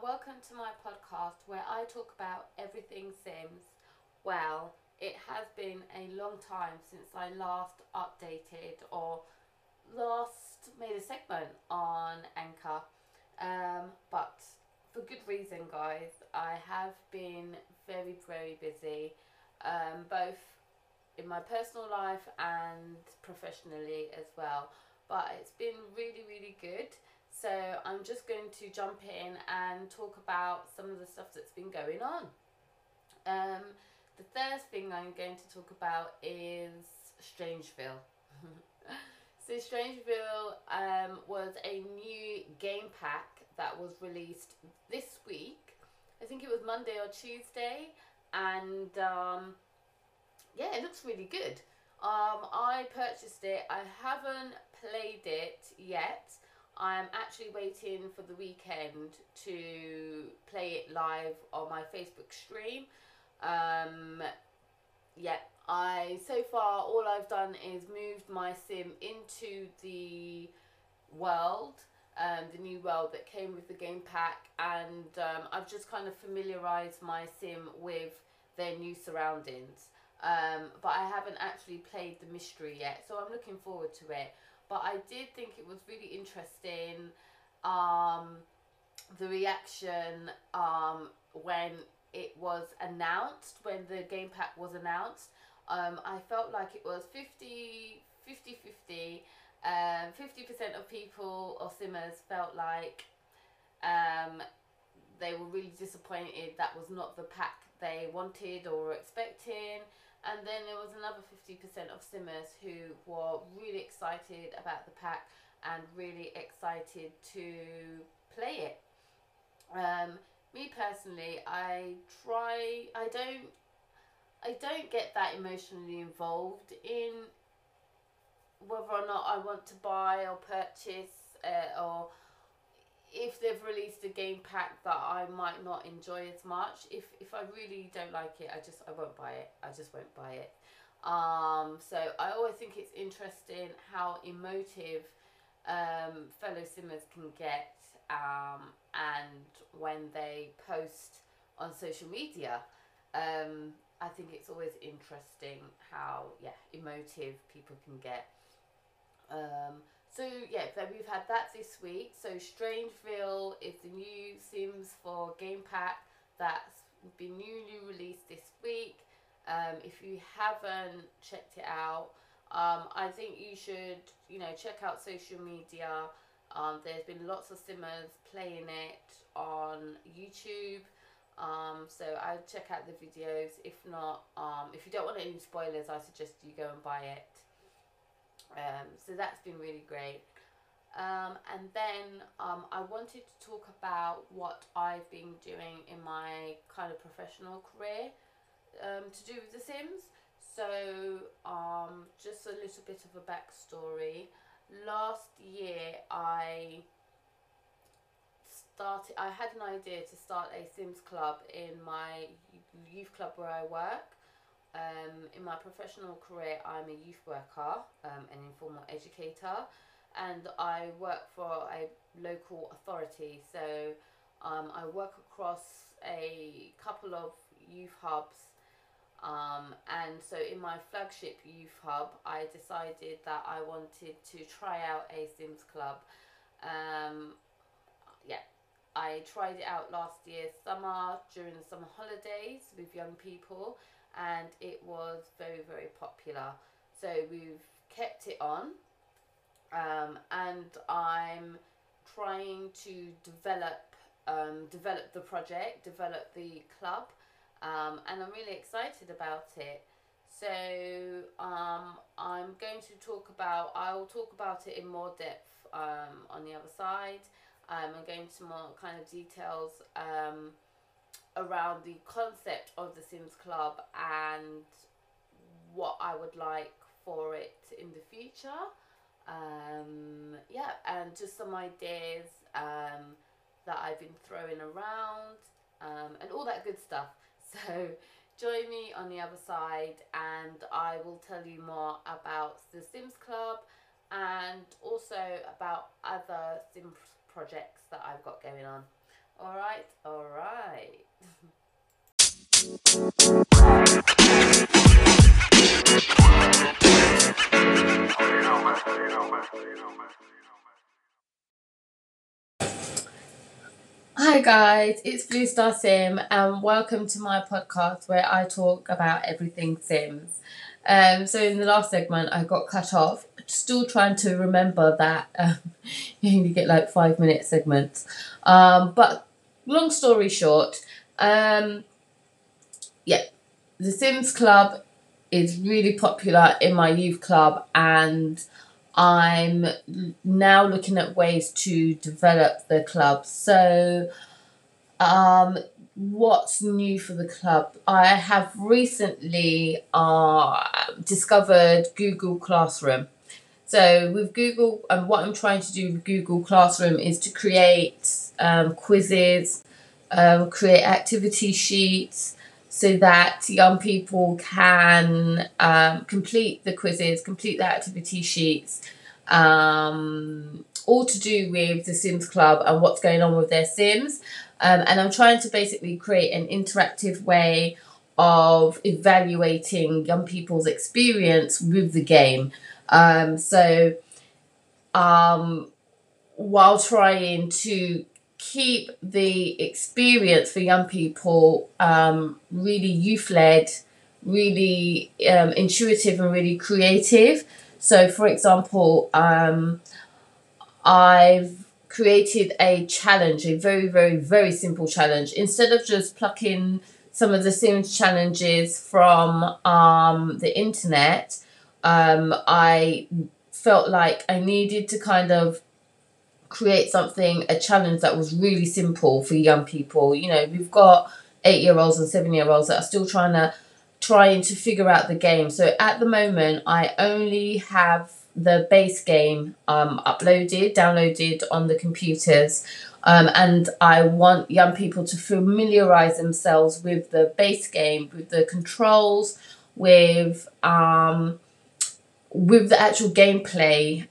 welcome to my podcast where I talk about everything Sims. Well, it has been a long time since I last updated or last made a segment on Anchor. Um, but for good reason, guys. I have been very, very busy, um, both in my personal life and professionally as well. But it's been really, really good. So I'm just going to jump in and talk about some of the stuff that's been going on. Um, the first thing I'm going to talk about is StrangerVille. so StrangerVille um, was a new game pack that was released this week. I think it was Monday or Tuesday, and um, yeah, it looks really good. Um, I purchased it. I haven't played it yet. I'm actually waiting for the weekend to play it live on my Facebook stream. Um, yeah, I so far all I've done is moved my sim into the world, um, the new world that came with the game pack, and um, I've just kind of familiarized my sim with their new surroundings. Um, but I haven't actually played the mystery yet, so I'm looking forward to it but I did think it was really interesting um, the reaction um, when it was announced, when the game pack was announced. Um, I felt like it was 50 50 50. Um, 50% of people or simmers felt like um, they were really disappointed that was not the pack they wanted or were expecting and then there was another 50% of simmers who were really excited about the pack and really excited to play it. Um, me personally, I try, I don't, I don't get that emotionally involved in whether or not I want to buy or purchase uh, or if they've released a game pack that I might not enjoy as much, if if I really don't like it, I just I won't buy it. I just won't buy it. Um, so I always think it's interesting how emotive um, fellow simmers can get, um, and when they post on social media. Um, I think it's always interesting how yeah emotive people can get. So yeah, then we've had that this week. So StrangerVille is the new Sims 4 game pack that's been newly released this week. Um, if you haven't checked it out, um, I think you should, you know, check out social media. Um, there's been lots of simmers playing it on YouTube. Um, so I'll check out the videos. If not, um, if you don't want any spoilers, I suggest you go and buy it. Um, so that's been really great. Um, and then um, I wanted to talk about what I've been doing in my kind of professional career um, to do with The Sims. So um, just a little bit of a backstory. Last year I started, I had an idea to start a Sims club in my youth club where I work. Um, in my professional career, I'm a youth worker, um, an informal educator, and I work for a local authority. So um, I work across a couple of youth hubs. Um, and so in my flagship youth hub, I decided that I wanted to try out a Sims club. Um, yeah, I tried it out last year summer during the summer holidays with young people and it was very very popular. So we've kept it on um, and I'm trying to develop um, develop the project develop the club um, and I'm really excited about it. So um, I'm going to talk about I'll talk about it in more depth um, on the other side. Um, I'm going to more kind of details um, around the concept of the Sims Club and what I would like for it in the future. Um, yeah, and just some ideas um, that I've been throwing around um, and all that good stuff. So join me on the other side and I will tell you more about the Sims Club and also about other Sims projects that I've got going on. All right, all right. Hi guys, it's Blue Star Sim and welcome to my podcast where I talk about everything Sims. Um, so in the last segment I got cut off. Still trying to remember that um, you only get like five minute segments. Um, but long story short, um, yeah, the Sims Club is really popular in my youth club and I'm now looking at ways to develop the club. So, um, what's new for the club? I have recently uh, discovered Google Classroom. So, with Google, and what I'm trying to do with Google Classroom is to create um, quizzes, um, create activity sheets, so that young people can um, complete the quizzes, complete the activity sheets, um, all to do with the Sims Club and what's going on with their Sims. Um, and I'm trying to basically create an interactive way of evaluating young people's experience with the game. Um, so, um, while trying to keep the experience for young people um, really youth led, really um, intuitive, and really creative. So, for example, um, I've created a challenge, a very, very, very simple challenge. Instead of just plucking some of the Sims challenges from um, the internet, um, I felt like I needed to kind of create something, a challenge that was really simple for young people. You know, we've got eight year olds and seven year olds that are still trying to trying to figure out the game. So at the moment I only have the base game um uploaded, downloaded on the computers. Um, and I want young people to familiarize themselves with the base game, with the controls, with um, with the actual gameplay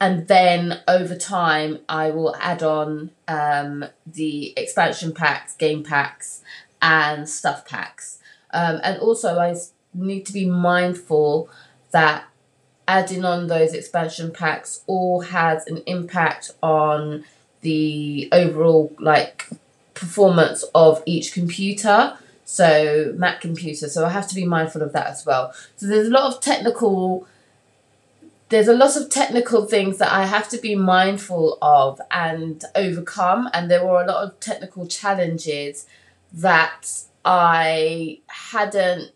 and then over time I will add on um, the expansion packs, game packs, and stuff packs. Um, and also, I need to be mindful that adding on those expansion packs all has an impact on the overall like performance of each computer. So Mac computer. So I have to be mindful of that as well. So there's a lot of technical there's a lot of technical things that I have to be mindful of and overcome. And there were a lot of technical challenges that I hadn't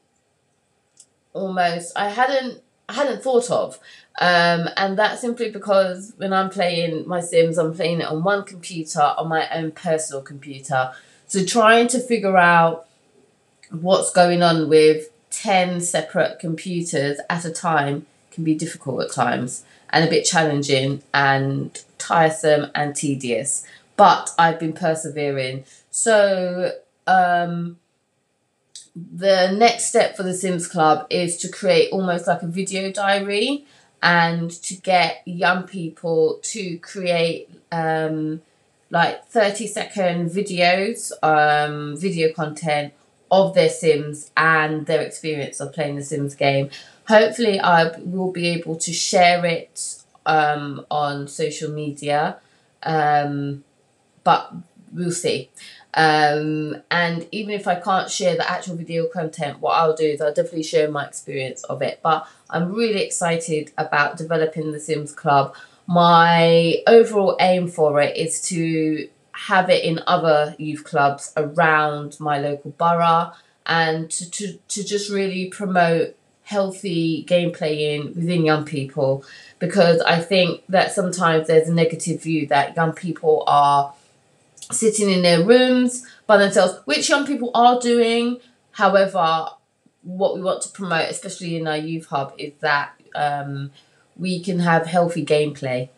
almost I hadn't I hadn't thought of. Um, and that's simply because when I'm playing my Sims, I'm playing it on one computer, on my own personal computer. So trying to figure out what's going on with 10 separate computers at a time can be difficult at times and a bit challenging and tiresome and tedious. But I've been persevering. So um, the next step for the Sims Club is to create almost like a video diary and to get young people to create um, like 30 second videos, um, video content of their Sims and their experience of playing the Sims game hopefully I will be able to share it um, on social media, um, but we'll see. Um, and even if I can't share the actual video content, what I'll do is I'll definitely share my experience of it. But I'm really excited about developing the Sims Club. My overall aim for it is to have it in other youth clubs around my local borough and to, to, to just really promote healthy gameplay in within young people because I think that sometimes there's a negative view that young people are sitting in their rooms by themselves, which young people are doing. However, what we want to promote, especially in our youth hub, is that um, we can have healthy gameplay.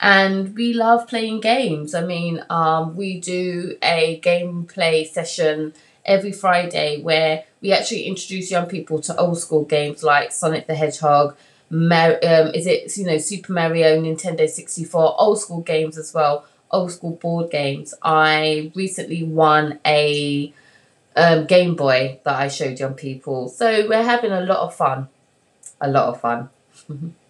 And we love playing games. I mean, um, we do a gameplay session every Friday where we actually introduce young people to old school games like Sonic the Hedgehog, Mar- um, is it you know Super Mario, Nintendo sixty four, old school games as well old school board games. I recently won a um, Game Boy that I showed young people. So we're having a lot of fun. A lot of fun.